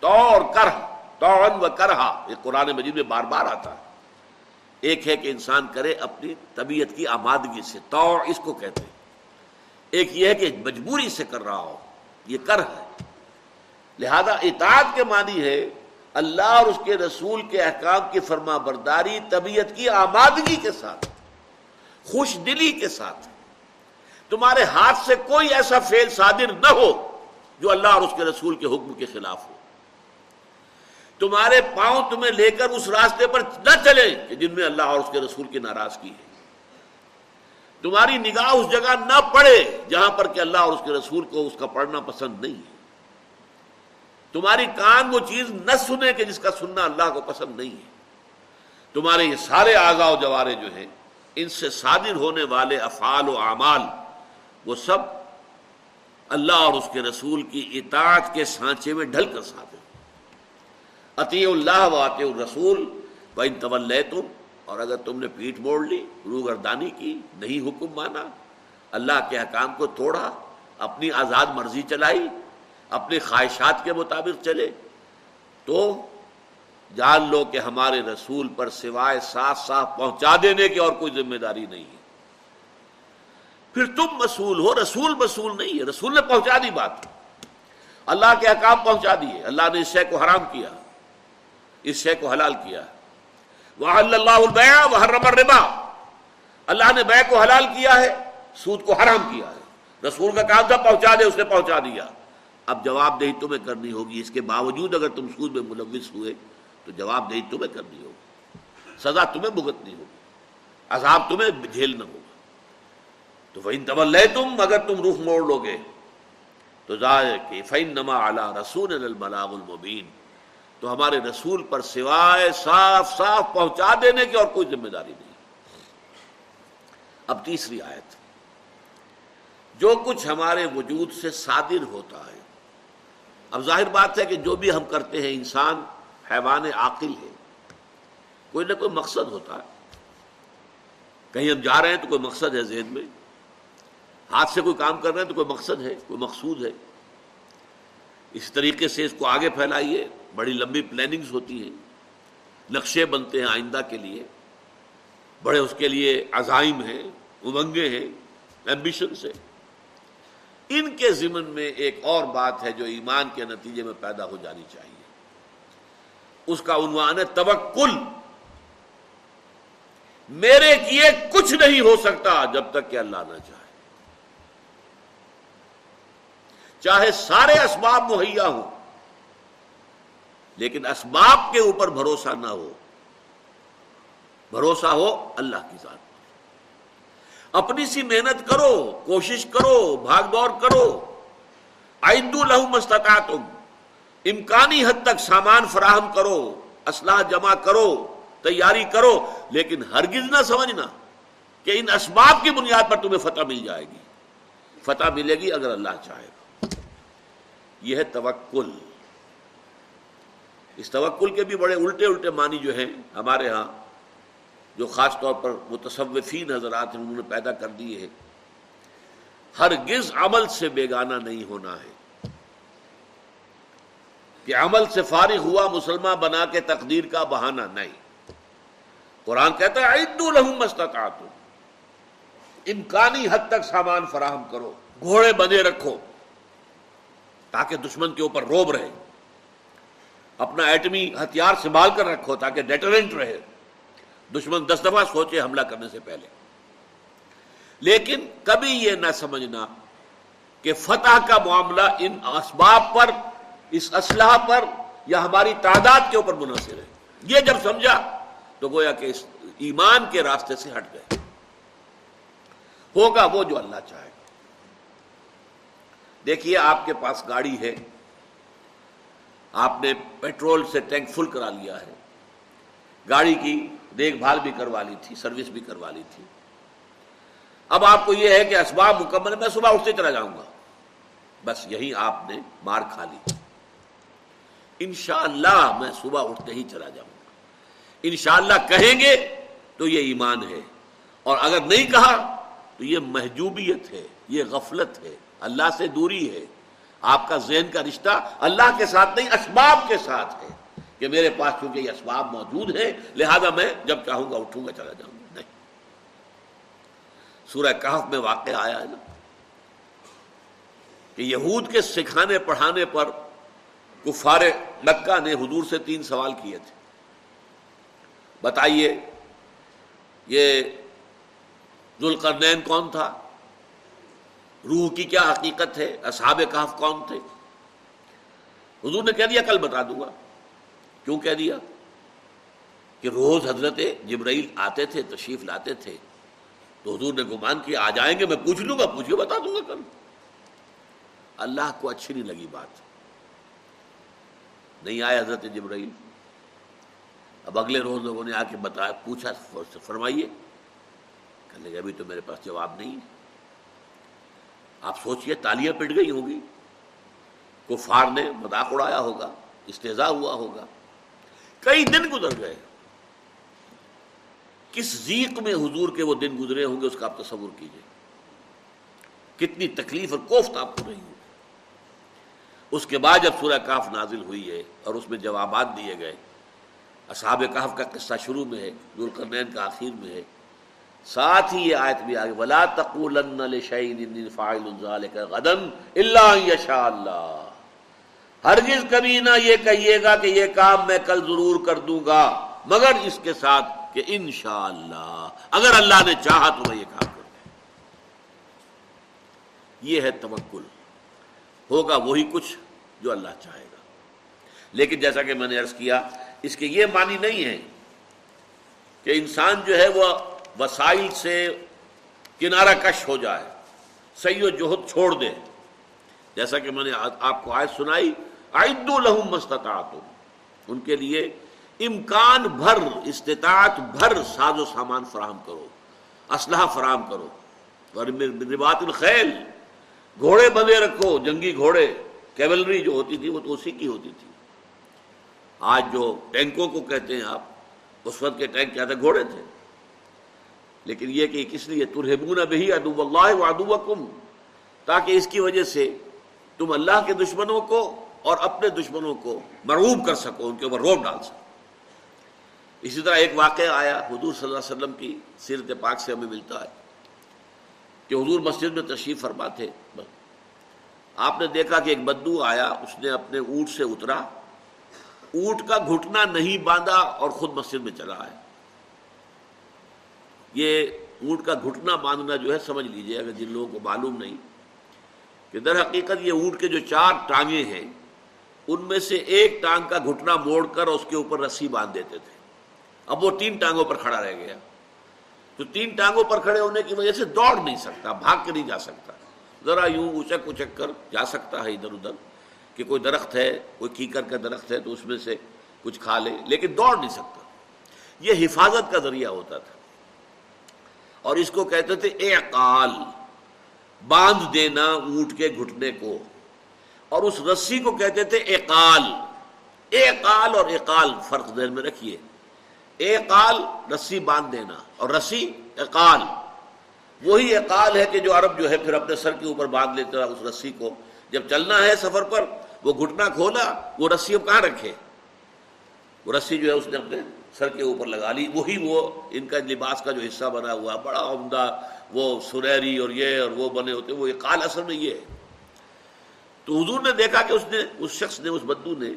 Speaker 1: تو اور کرہ۔ تو و کرہا یہ قرآن مجید میں بار بار آتا ہے۔ ایک ہے کہ انسان کرے اپنی طبیعت کی آمادگی سے۔ تو اس کو کہتے ہیں۔ ایک یہ ہے کہ مجبوری سے کر رہا ہو۔ یہ کر ہے۔ لہذا اطاعت کے معنی ہے اللہ اور اس کے رسول کے احکام کی فرما برداری طبیعت کی آمادگی کے ساتھ، خوش دلی کے ساتھ۔ تمہارے ہاتھ سے کوئی ایسا فیل صادر نہ ہو جو اللہ اور اس کے رسول کے حکم کے خلاف ہو۔ تمہارے پاؤں تمہیں لے کر اس راستے پر نہ چلے کہ جن میں اللہ اور اس کے رسول کی ناراضگی ہے۔ تمہاری نگاہ اس جگہ نہ پڑے جہاں پر کہ اللہ اور اس کے رسول کو اس کا پڑھنا پسند نہیں ہے۔ تمہاری کان وہ چیز نہ سنے کہ جس کا سننا اللہ کو پسند نہیں ہے۔ تمہارے یہ سارے آزا و جوارے جو ہیں، ان سے صادر ہونے والے افعال و اعمال، وہ سب اللہ اور اس کے رسول کی اطاعت کے سانچے میں ڈھل کر ساتھ عطی اللہ و عطی الرسول و ان طول تم اور اگر تم نے پیٹ موڑ لی، روگردانی کی، نہیں حکم مانا، اللہ کے حکام کو توڑا، اپنی آزاد مرضی چلائی اپنی خواہشات کے مطابق چلے تو جان لو کہ ہمارے رسول پر سوائے صاف صاف پہنچا دینے کی اور کوئی ذمہ داری نہیں ہے۔ پھر تم مسئول ہو، رسول مسئول نہیں ہے۔ رسول نے پہنچا دی بات۔ اللہ کے حکام پہنچا دیے۔ اللہ نے اس شے کو حرام کیا، اس شے کو حلال کیا۔ وہ اللہ البیا وہ الربا۔ اللہ نے بے کو حلال کیا ہے، سود کو حرام کیا ہے۔ رسول کا کام تھا پہنچا دے، اس نے پہنچا دیا۔ اب جواب دہی تمہیں کرنی ہوگی، اس کے باوجود اگر تم سود میں ملوث ہوئے، تو جواب دہی تمہیں کرنی ہوگی۔ سزا تمہیں بھگتنی ہوگی۔ عذاب تمہیں جھیلنا ہوگا۔ تو فین طول تم اگر تم رخ موڑ لو گے، تو کہ فین نما اعلیٰ رسول الملاغ المبین تو ہمارے رسول پر سوائے صاف صاف پہنچا دینے کی اور کوئی ذمہ داری نہیں۔ اب تیسری آیت۔ جو کچھ ہمارے وجود سے صادر ہوتا ہے اب ظاہر بات ہے کہ جو بھی ہم کرتے ہیں، انسان حیوان عاقل ہے۔ کوئی نہ کوئی مقصد ہوتا ہے۔ کہیں ہم جا رہے ہیں تو کوئی مقصد ہے ذہن میں۔ ہاتھ سے کوئی کام کر رہے ہیں تو کوئی مقصد ہے، کوئی مقصود ہے۔ اس طریقے سے اس کو آگے پھیلائیے۔ بڑی لمبی پلاننگز ہوتی ہیں۔ نقشے بنتے ہیں آئندہ کے لیے۔ بڑے اس کے لیے عزائم ہیں، امنگیں ہیں ایمبیشنس ہیں۔ ان کے ضمن میں ایک اور بات ہے جو ایمان کے نتیجے میں پیدا ہو جانی چاہیے۔ اس کا عنوان ہے توکل۔ میرے کیے کچھ نہیں ہو سکتا جب تک کہ اللہ نہ چاہے۔ چاہے سارے اسباب مہیا ہوں، لیکن اسباب کے اوپر بھروسہ نہ ہو۔ بھروسہ ہو اللہ کی ذات اپنی سی محنت کرو، کوشش کرو، بھاگ دوڑ کرو۔ آئندو لہو مستقا تم امکانی حد تک سامان فراہم کرو اسلحہ جمع کرو، تیاری کرو، لیکن ہرگز نہ سمجھنا کہ ان اسباب کی بنیاد پر تمہیں فتح مل جائے گی۔ فتح ملے گی اگر اللہ چاہے گا یہ ہے توکل۔ اس توکل کے بھی بڑے الٹے الٹے معنی جو ہیں ہمارے ہاں جو خاص طور پر متصوفین حضرات انہوں نے پیدا کر دیے ہیں۔ ہرگز عمل سے بیگانہ نہیں ہونا ہے۔ کہ عمل سے فارغ ہوا مسلمان بنا کے تقدیر کا بہانہ نہیں۔ قرآن کہتا ہے عید الحم مستقات امکانی حد تک سامان فراہم کرو، گھوڑے بنے رکھو، تاکہ دشمن کے اوپر روب رہے۔ اپنا ایٹمی ہتھیار سنبھال کر رکھو، تاکہ ڈیٹرنٹ رہے۔ دشمن دس دفعہ سوچے حملہ کرنے سے پہلے۔ لیکن کبھی یہ نہ سمجھنا کہ فتح کا معاملہ ان اسباب پر، اس اسلحہ پر یا ہماری تعداد کے اوپر منحصر ہے۔ یہ جب سمجھا تو گویا کہ اس ایمان کے راستے سے ہٹ گئے۔ ہوگا وہ جو اللہ چاہے۔ گا دیکھیے، آپ کے پاس گاڑی ہے۔ آپ نے پیٹرول سے ٹینک فل کرا لیا ہے۔ گاڑی کی دیکھ بھال بھی کروا لی تھی، سروس بھی کروا لی تھی۔ اب آپ کو یہ ہے کہ اسباب مکمل میں صبح اٹھتے چلا جاؤں گا۔ بس یہی آپ نے مار کھا لی۔ انشاءاللہ میں صبح اٹھتے ہی چلا جاؤں گا۔ انشاءاللہ کہیں گے تو یہ ایمان ہے۔ اور اگر نہیں کہا تو یہ محجوبیت ہے، یہ غفلت ہے۔ اللہ سے دوری ہے۔ آپ کا ذہن کا رشتہ اللہ کے ساتھ نہیں، اسباب کے ساتھ ہے۔ کہ میرے پاس چونکہ یہ اسباب موجود ہیں، لہذا میں جب چاہوں گا اٹھوں گا، چلا جاؤں گا۔ نہیں۔ سورہ کہف میں واقع آیا ہے نا کہ یہود کے سکھانے پڑھانے پر کفار مکہ نے حضور سے تین سوال کیے تھے۔ بتائیے، یہ ذوالقرنین کون تھا؟ روح کی کیا حقیقت ہے؟ اصحاب کہف کون تھے؟ حضور نے کہہ دیا، کل بتا دوں گا۔ کیوں کہہ دیا؟ کہ روز حضرت جبرائیل آتے تھے، تشریف لاتے تھے، تو حضور نے گمان کیا، آ جائیں گے، میں پوچھ لوں گا پوچھے بتا دوں گا کل۔ اللہ کو اچھی نہیں لگی بات۔ نہیں آئے حضرت جبرائیل۔ اب اگلے روز لوگوں نے آ کے بتایا پوچھا، فرمائیے۔ کہ ابھی تو میرے پاس جواب نہیں آپ سوچئے، تالیاں پٹ گئی ہوگی کفار نے مذاق اڑایا ہوگا استضاء ہوا ہوگا۔ کئی دن گزر گئے۔ کس ذیق میں حضور کے وہ دن گزرے ہوں گے اس کا آپ تصور کیجیے۔ کتنی تکلیف اور کوفت آپ کو رہی ہوگی۔ اس کے بعد جب سورہ کاف نازل ہوئی ہے اور اس میں جوابات دیے گئے، اصحاب کاف کا قصہ شروع میں ہے، ذوالقرنین کا آخر میں ہے۔ ساتھ ہی یہ آیت بھی آگے، ولا تقولن لشیء فاعل ذلك غدا الا یشاء اللہ ہرگز کبھی نہ یہ کہیے گا کہ یہ کام میں کل ضرور کر دوں گا، مگر اس کے ساتھ کہ انشاءاللہ، اگر اللہ نے چاہا تو میں یہ کام کر یہ ہے توکل۔ ہوگا وہی کچھ جو اللہ چاہے گا۔ لیکن جیسا کہ میں نے عرض کیا، اس کے یہ معنی نہیں ہے کہ انسان جو ہے وہ وسائل سے کنارہ کش ہو جائے سی و جوہد چھوڑ دے۔ جیسا کہ میں نے آپ کو آیت سنائی عید الحم مستطاعت ان کے لیے امکان بھر، استطاعت بھر ساز و سامان فراہم کرو، اسلحہ فراہم کرو۔ ربات الخیل، گھوڑے بندے رکھو، جنگی گھوڑے۔ کیولری جو ہوتی تھی وہ تو اسی کی ہوتی تھی۔ آج جو ٹینکوں کو کہتے ہیں آپ، اس وقت کے ٹینک کیا تھے؟ گھوڑے تھے۔ لیکن یہ کہ کس لیے؟ ترہبون بہی ادو اللہ و ادو تاکہ اس کی وجہ سے تم اللہ کے دشمنوں کو اور اپنے دشمنوں کو مرعوب کر سکو، ان کے اوپر روب ڈال سکو۔ اسی طرح ایک واقعہ آیا، حضور صلی اللہ علیہ وسلم کی سیرت پاک سے ہمیں ملتا ہے کہ حضور مسجد میں تشریف فرما تھے آپ نے دیکھا کہ ایک بدو آیا، اس نے اپنے اونٹ سے اترا۔ اونٹ کا گھٹنا نہیں باندھا اور خود مسجد میں چلا ہے یہ اونٹ کا گھٹنا باندھنا جو ہے، سمجھ لیجیے، اگر جن لوگوں کو معلوم نہیں کہ در حقیقت یہ اونٹ کے جو چار ٹانگیں ہیں ان میں سے ایک ٹانگ کا گھٹنا موڑ کر اس کے اوپر رسی باندھ دیتے تھے۔ اب وہ تین ٹانگوں پر کھڑا رہ گیا۔ تو تین ٹانگوں پر کھڑے ہونے کی وجہ سے دوڑ نہیں سکتا، بھاگ کے نہیں جا سکتا۔ ذرا یوں اچک اچک کر، جا سکتا ہے ادھر ادھر کہ کوئی درخت ہے، کوئی کیکر کا درخت ہے تو اس میں سے کچھ کھا لے، لیکن دوڑ نہیں سکتا۔ یہ حفاظت کا ذریعہ ہوتا تھا۔ اور اس کو کہتے تھے اعقال باندھ دینا اونٹ کے گھٹنے کو۔ اور اس رسی کو کہتے تھے اقال۔ اقال اور اقال فرق ذہن میں رکھیے۔ اقال، رسی باندھ دینا اور رسی اقال۔ وہی اقال ہے کہ جو عرب جو ہے پھر اپنے سر کے اوپر باندھ لیتا اس رسی کو۔ جب چلنا ہے سفر پر، وہ گھٹنا کھولا، وہ رسی اب کہاں رکھے؟ وہ رسی جو ہے اس نے اپنے سر کے اوپر لگا لی۔ وہی وہ ان کا لباس کا جو حصہ بنا ہوا، بڑا عمدہ وہ سنہری اور یہ اور وہ بنے ہوتے وہ کال اصل میں یہ ہے۔ تو حضور نے دیکھا کہ اس نے، اس شخص نے، اس بدو نے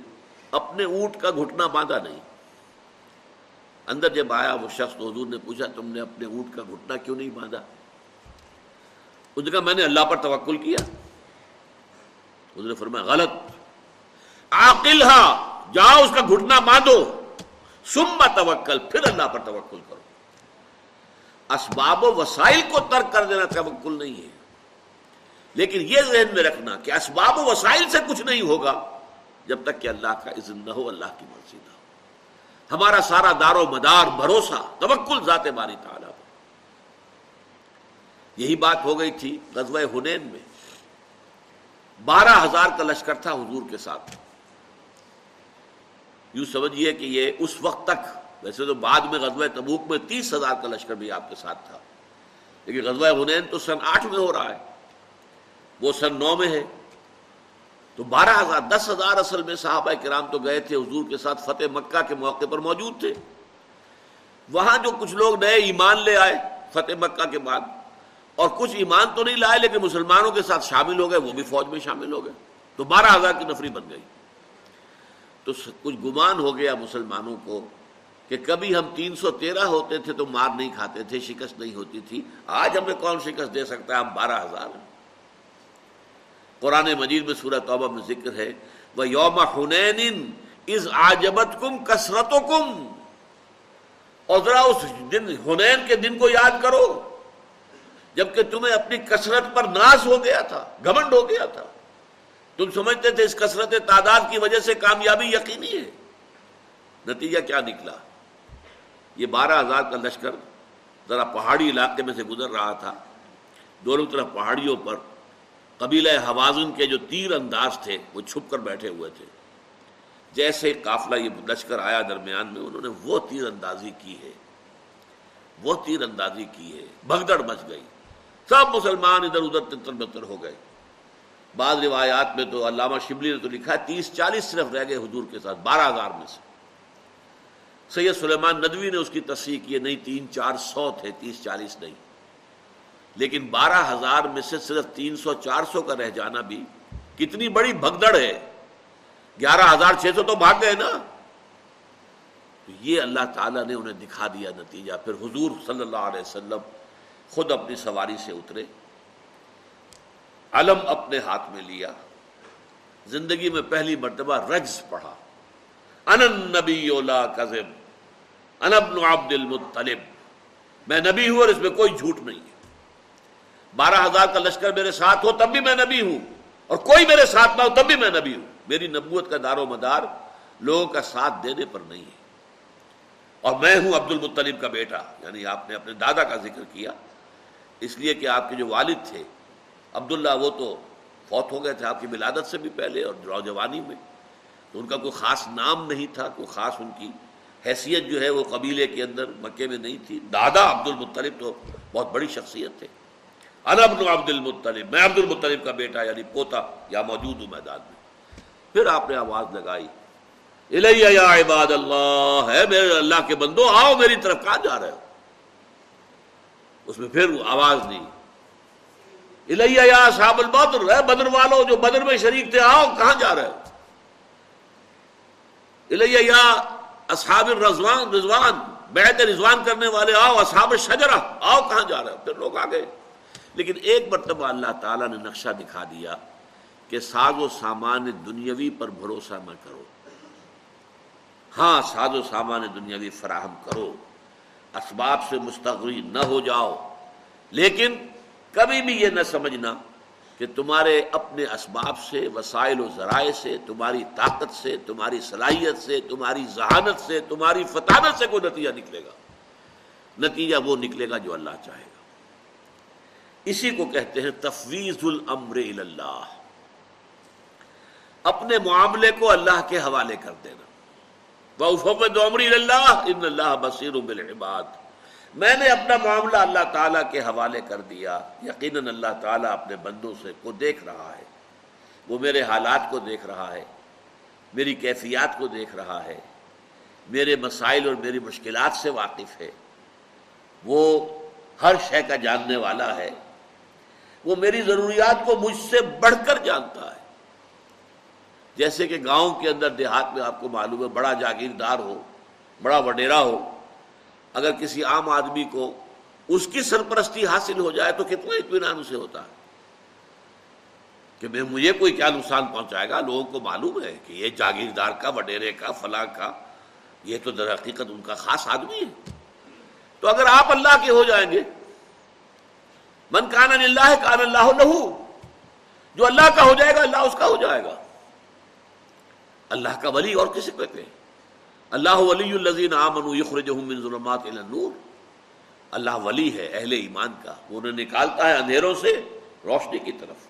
Speaker 1: اپنے اونٹ کا گھٹنا باندھا نہیں۔ اندر جب آیا وہ شخص تو حضور نے پوچھا، تم نے اپنے اونٹ کا گھٹنا کیوں نہیں باندھا؟ اس نے کہا، میں نے اللہ پر توکل کیا۔ حضور نے فرمایا، غلط۔ عاقل ہاں جاؤ اس کا گھٹنا باندھو۔ سم توکل، پھر اللہ پر توکل کرو۔ اسباب و وسائل کو ترک کر دینا توکل نہیں ہے۔ لیکن یہ ذہن میں رکھنا کہ اسباب و وسائل سے کچھ نہیں ہوگا جب تک کہ اللہ کا اذن نہ ہو، اللہ کی مرضی نہ ہو۔ ہمارا سارا دار و مدار بھروسہ، توکل ذات باری تعالیٰ یہی بات ہو گئی تھی غزوہ ہنین میں۔ بارہ ہزار کا لشکر تھا حضور کے ساتھ۔ یوں سمجھیے کہ یہ اس وقت تک، ویسے تو بعد میں غزوہ تبوک میں تیس ہزار کا لشکر بھی آپ کے ساتھ تھا۔ لیکن غزوہ ہنین تو سن آٹھ میں ہو رہا ہے۔ وہ سن نو میں ہے۔ تو بارہ ہزار، دس ہزار اصل میں صحابہ کرام تو گئے تھے، حضور کے ساتھ فتح مکہ کے موقع پر موجود تھے۔ وہاں جو کچھ لوگ نئے ایمان لے آئے فتح مکہ کے بعد، اور کچھ ایمان تو نہیں لائے، لیکن مسلمانوں کے ساتھ شامل ہو گئے، وہ بھی فوج میں شامل ہو گئے۔ تو بارہ ہزار کی نفری بن گئی۔ تو کچھ گمان ہو گیا مسلمانوں کو کہ کبھی ہم تین سو تیرہ ہوتے تھے تو مار نہیں کھاتے تھے، شکست نہیں ہوتی تھی۔ آج ہمیں کون شکست دے سکتا ہے؟ ہم بارہ ہزار ہیں۔ قرآن مجید میں سورہ توبہ میں ذکر ہے وہ یوم حنین از آجبت کم کثرت کم اور ذرا اس دن، حنین کے دن کو یاد کرو، جبکہ تمہیں اپنی کثرت پر ناس ہو گیا تھا، گھمنڈ ہو گیا تھا۔ تم سمجھتے تھے اس کثرت تعداد کی وجہ سے کامیابی یقینی ہے۔ نتیجہ کیا نکلا؟ یہ بارہ ہزار کا لشکر ذرا پہاڑی علاقے میں سے گزر رہا تھا۔ دونوں طرف پہاڑیوں پر قبیلہ حوازن کے جو تیر انداز تھے، وہ چھپ کر بیٹھے ہوئے تھے۔ جیسے قافلہ یہ لشکر آیا درمیان میں، انہوں نے وہ تیر اندازی کی ہے۔ وہ تیر اندازی کی ہے۔ بھگدڑ مچ گئی۔ سب مسلمان ادھر ادھر تتر بتر ہو گئے۔ بعض روایات میں تو علامہ شبلی نے تو لکھا ہے، تیس چالیس صرف رہ گئے حضور کے ساتھ، بارہ ہزار میں سے۔ سید سلیمان ندوی نے اس کی تصحیح کی نہیں، تین، چار سو تھے، تیس، چالیس نہیں۔ لیکن بارہ ہزار میں سے صرف تین سو چار سو کا رہ جانا بھی کتنی بڑی بھگدڑ ہے۔ گیارہ ہزار چھ سو تو بھاگ گئے نا۔ تو یہ اللہ تعالیٰ نے انہیں دکھا دیا نتیجہ۔ پھر حضور صلی اللہ علیہ وسلم خود اپنی سواری سے اترے۔ علم اپنے ہاتھ میں لیا۔ زندگی میں پہلی مرتبہ رجز پڑھا۔ ان نبی انبن عبد المطلب۔ میں نبی ہوں اور اس میں کوئی جھوٹ نہیں ہے۔ بارہ ہزار کا لشکر میرے ساتھ ہو، تب بھی میں نبی ہوں۔ اور کوئی میرے ساتھ نہ ہو، تب بھی میں نبی ہوں۔ میری نبوت کا دار و مدار لوگوں کا ساتھ دینے پر نہیں ہے۔ اور میں ہوں عبد المطلب کا بیٹا یعنی آپ نے اپنے دادا کا ذکر کیا۔ اس لیے کہ آپ کے جو والد تھے، عبداللہ وہ تو فوت ہو گئے تھے آپ کی ولادت سے بھی پہلے اور نوجوانی میں۔ تو ان کا کوئی خاص نام نہیں تھا، کوئی خاص ان کی حیثیت جو ہے وہ قبیلے کے اندر مکے میں نہیں تھی۔ دادا عبد المطلب تو بہت بڑی شخصیت تھے۔ انبن عبد المطلب، میں عبد المطلب کا بیٹا یعنی پوتا یا موجود ہوں میدان میں۔ پھر آپ نے آواز لگائی، الیہ یا عباد اللہ ہے میرے اللہ کے بندو، آؤ میری طرف، کہاں جا رہے ہو؟ اس میں پھر آواز نہیں یا صاحب البدر ہے بدر والوں جو بدر میں شریک تھے، آؤ کہاں جا رہے ہو؟ الیہ یا اصحاب الرضوان، رضوان، بیعت رضوان کرنے والے، آؤ اصحاب شجرہ آؤ کہاں جا رہے ہو؟ پھر لوگ آگے لیکن ایک مرتبہ اللہ تعالیٰ نے نقشہ دکھا دیا کہ ساز و سامان دنیاوی پر بھروسہ نہ کرو۔ ہاں ساز و سامان دنیاوی فراہم کرو۔ اسباب سے مستغری نہ ہو جاؤ۔ لیکن کبھی بھی یہ نہ سمجھنا کہ تمہارے اپنے اسباب سے، وسائل و ذرائع سے، تمہاری طاقت سے، تمہاری صلاحیت سے، تمہاری ذہانت سے، تمہاری فطانت سے کوئی نتیجہ نکلے گا۔ نتیجہ وہ نکلے گا جو اللہ چاہے گا۔ اسی کو کہتے ہیں تفویض الامر اللہ اپنے معاملے کو اللہ کے حوالے کر دینا۔ اللہ ان اللہ بصیر بالعباد۔ میں نے اپنا معاملہ اللہ تعالیٰ کے حوالے کر دیا۔ یقیناً اللہ تعالیٰ اپنے بندوں سے کو دیکھ رہا ہے۔ وہ میرے حالات کو دیکھ رہا ہے۔ میری کیفیات کو دیکھ رہا ہے۔ میرے مسائل اور میری مشکلات سے واقف ہے۔ وہ ہر شے کا جاننے والا ہے۔ وہ میری ضروریات کو مجھ سے بڑھ کر جانتا ہے۔ جیسے کہ گاؤں کے اندر دیہات میں آپ کو معلوم ہے، بڑا جاگیردار ہو، بڑا وڈیرا ہو، اگر کسی عام آدمی کو اس کی سرپرستی حاصل ہو جائے تو کتنا اطمینان اسے ہوتا ہے۔ کہ میں مجھے کوئی کیا نقصان پہنچائے گا؟ لوگوں کو معلوم ہے کہ یہ جاگیردار کا، وڈیرے کا، فلاں کا، یہ تو در حقیقت ان کا خاص آدمی ہے۔ تو اگر آپ اللہ کے ہو جائیں گے من کان اللہ کان اللہ لہو، جو اللہ کا ہو جائے گا، اللہ اس کا ہو جائے گا۔ اللہ کا ولی اور کسی کہتے ہیں؟ اللہ ولی الزین من ظلمات النور۔ اللہ ولی ہے اہل ایمان کا، وہ انہیں نکالتا ہے اندھیروں سے روشنی کی طرف۔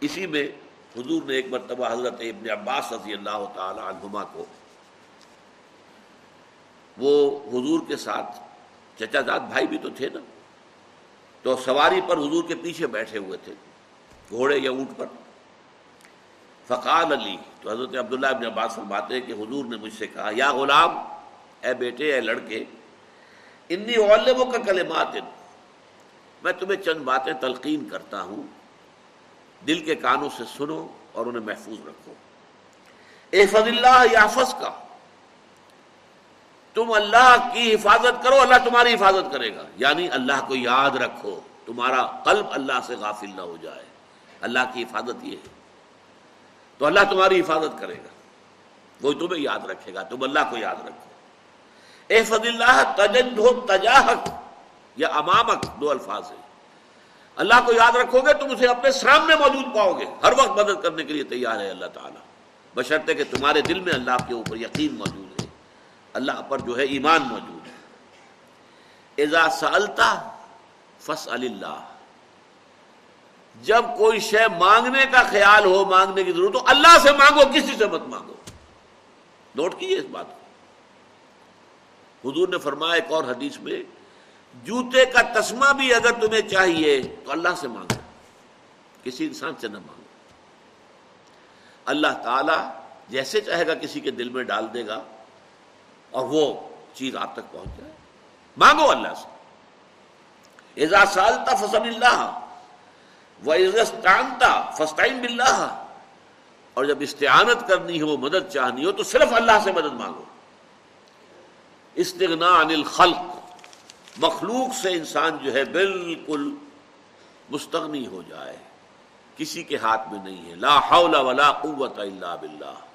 Speaker 1: اسی میں حضور نے ایک مرتبہ حضرت ابن عباس رضی اللہ تعالی عنہما کو وہ حضور کے ساتھ چچا داد بھائی بھی تو تھے نا؟ تو سواری پر حضور کے پیچھے بیٹھے ہوئے تھے، گھوڑے یا اونٹ پر۔ فقال علی، تو حضرت عبداللہ ابن عباس فرماتے ہیں کہ حضور نے مجھ سے کہا، یا غلام، اے بیٹے، اے لڑکے، انی علموں کا کلمات۔ میں تمہیں چند باتیں تلقین کرتا ہوں۔ دل کے کانوں سے سنو اور انہیں محفوظ رکھو۔ اے فض اللہ یا کا تم اللہ کی حفاظت کرو، اللہ تمہاری حفاظت کرے گا۔ یعنی اللہ کو یاد رکھو، تمہارا قلب اللہ سے غافل نہ ہو جائے۔ اللہ کی حفاظت یہ ہے۔ تو اللہ تمہاری حفاظت کرے گا۔ وہ تمہیں یاد رکھے گا، تم اللہ کو یاد رکھو۔ اے فض اللہ تجد ہو تجاہک یا امامک دو الفاظ ہیں۔ اللہ کو یاد رکھو گے، تم اسے اپنے سامنے موجود پاؤ گے۔ ہر وقت مدد کرنے کے لیے تیار ہے اللہ تعالیٰ۔ بشرطے کہ تمہارے دل میں اللہ کے اوپر یقین موجود اللہ پر جو ہے ایمان موجود ہے۔ اذا سالتا فس اللہ۔ جب کوئی شے مانگنے کا خیال ہو، مانگنے کی ضرورت ہو، اللہ سے مانگو، کسی سے مت مانگو۔ نوٹ کیجیے اس بات کو۔ حضور نے فرمایا ایک اور حدیث میں، جوتے کا تسمہ بھی اگر تمہیں چاہیے تو اللہ سے مانگو کسی انسان سے نہ مانگو۔ اللہ تعالی جیسے چاہے گا کسی کے دل میں ڈال دے گا۔ اور وہ چیز آپ تک پہنچ جائے۔ مانگو اللہ سے۔ اعزاز سالتا فصل اللہ وہ عزتانتا فسطین بلّہ اور جب استعانت کرنی ہو، مدد چاہنی ہو، تو صرف اللہ سے مدد مانگو۔ استغنا عن الخلق، مخلوق سے انسان جو ہے بالکل مستغنی ہو جائے۔ کسی کے ہاتھ میں نہیں ہے۔ لا حول ولا قوت الا باللہ۔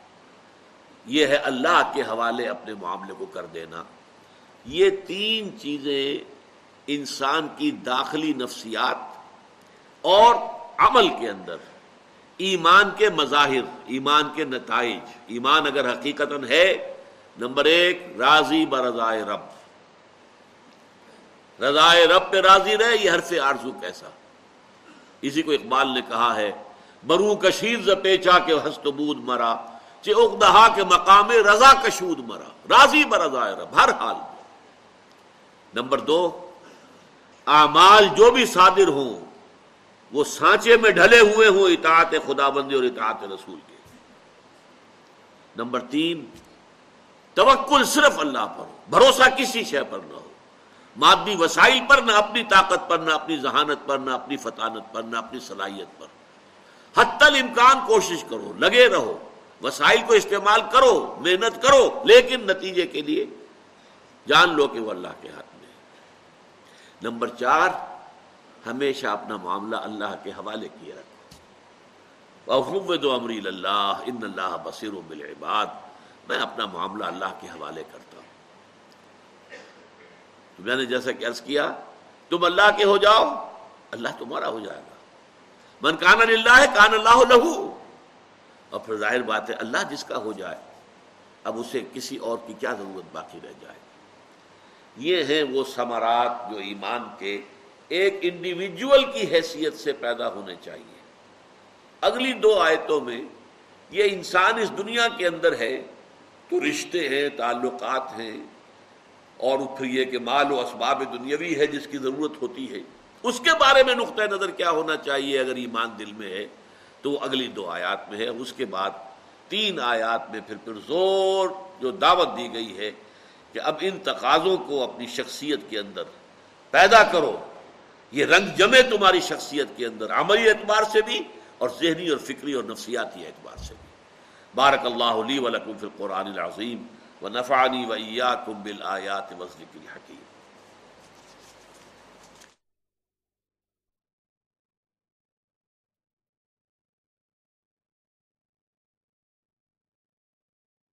Speaker 1: یہ ہے اللہ کے حوالے اپنے معاملے کو کر دینا۔ یہ تین چیزیں انسان کی داخلی نفسیات اور عمل کے اندر، ایمان کے مظاہر، ایمان کے نتائج۔ ایمان اگر حقیقت ہے، نمبر ایک، راضی برضائے رب۔ رضائے رب پہ راضی رہے، یہ حرف آرزو کیسا۔ اسی کو اقبال نے کہا ہے برو کشیر ز پیچا کے ہست بود مرا۔ چہا کے مقام رضا کشود مرا، راضی برضائے رب، ہر حال میں۔ نمبر دو، اعمال جو بھی صادر ہوں، وہ سانچے میں ڈھلے ہوئے ہوں اطاعت خدا بندی اور اطاعت رسول کے۔ نمبر تین، توکل صرف اللہ پر ہو، بھروسہ کسی شے پر نہ ہو۔ مادی وسائل پر، نہ اپنی طاقت پر، نہ اپنی ذہانت پر، نہ اپنی فطانت پر، نہ اپنی صلاحیت پر۔ حتی الامکان کوشش کرو، لگے رہو۔ وسائل کو استعمال کرو، محنت کرو، لیکن نتیجے کے لیے جان لو کہ وہ اللہ کے ہاتھ میں نمبر چار، ہمیشہ اپنا معاملہ اللہ کے حوالے کیے رکھو۔ دو امری اللہ ان اللہ بصیر و بالعباد۔ میں اپنا معاملہ اللہ کے حوالے کرتا ہوں۔ تو میں نے جیسا کہ عرض کیا، تم اللہ کے ہو جاؤ، اللہ تمہارا ہو جائے گا۔ من کان اللہ کان اللہ لہو۔ اور پھر ظاہر بات ہے اللہ جس کا ہو جائے، اب اسے کسی اور کی کیا ضرورت باقی رہ جائے؟ یہ ہیں وہ ثمرات جو ایمان کے ایک انڈیویجول کی حیثیت سے پیدا ہونے چاہیے۔ اگلی دو آیتوں میں یہ انسان اس دنیا کے اندر ہے، تو رشتے ہیں، تعلقات ہیں، اور پھر یہ کہ مال و اسباب دنیاوی ہے جس کی ضرورت ہوتی ہے، اس کے بارے میں نقطۂ نظر کیا ہونا چاہیے اگر ایمان دل میں ہے؟ تو وہ اگلی دو آیات میں ہے اس کے بعد تین آیات میں پھر پھر زور جو دعوت دی گئی ہے کہ اب ان تقاضوں کو اپنی شخصیت کے اندر پیدا کرو۔ یہ رنگ جمے تمہاری شخصیت کے اندر، عملی اعتبار سے بھی اور ذہنی اور فکری اور نفسیاتی اعتبار سے بھی۔ بارک اللہ علی ولکم فی القرآن العظیم و نفانی و ایاکم بالآیات وزلک الحکیم۔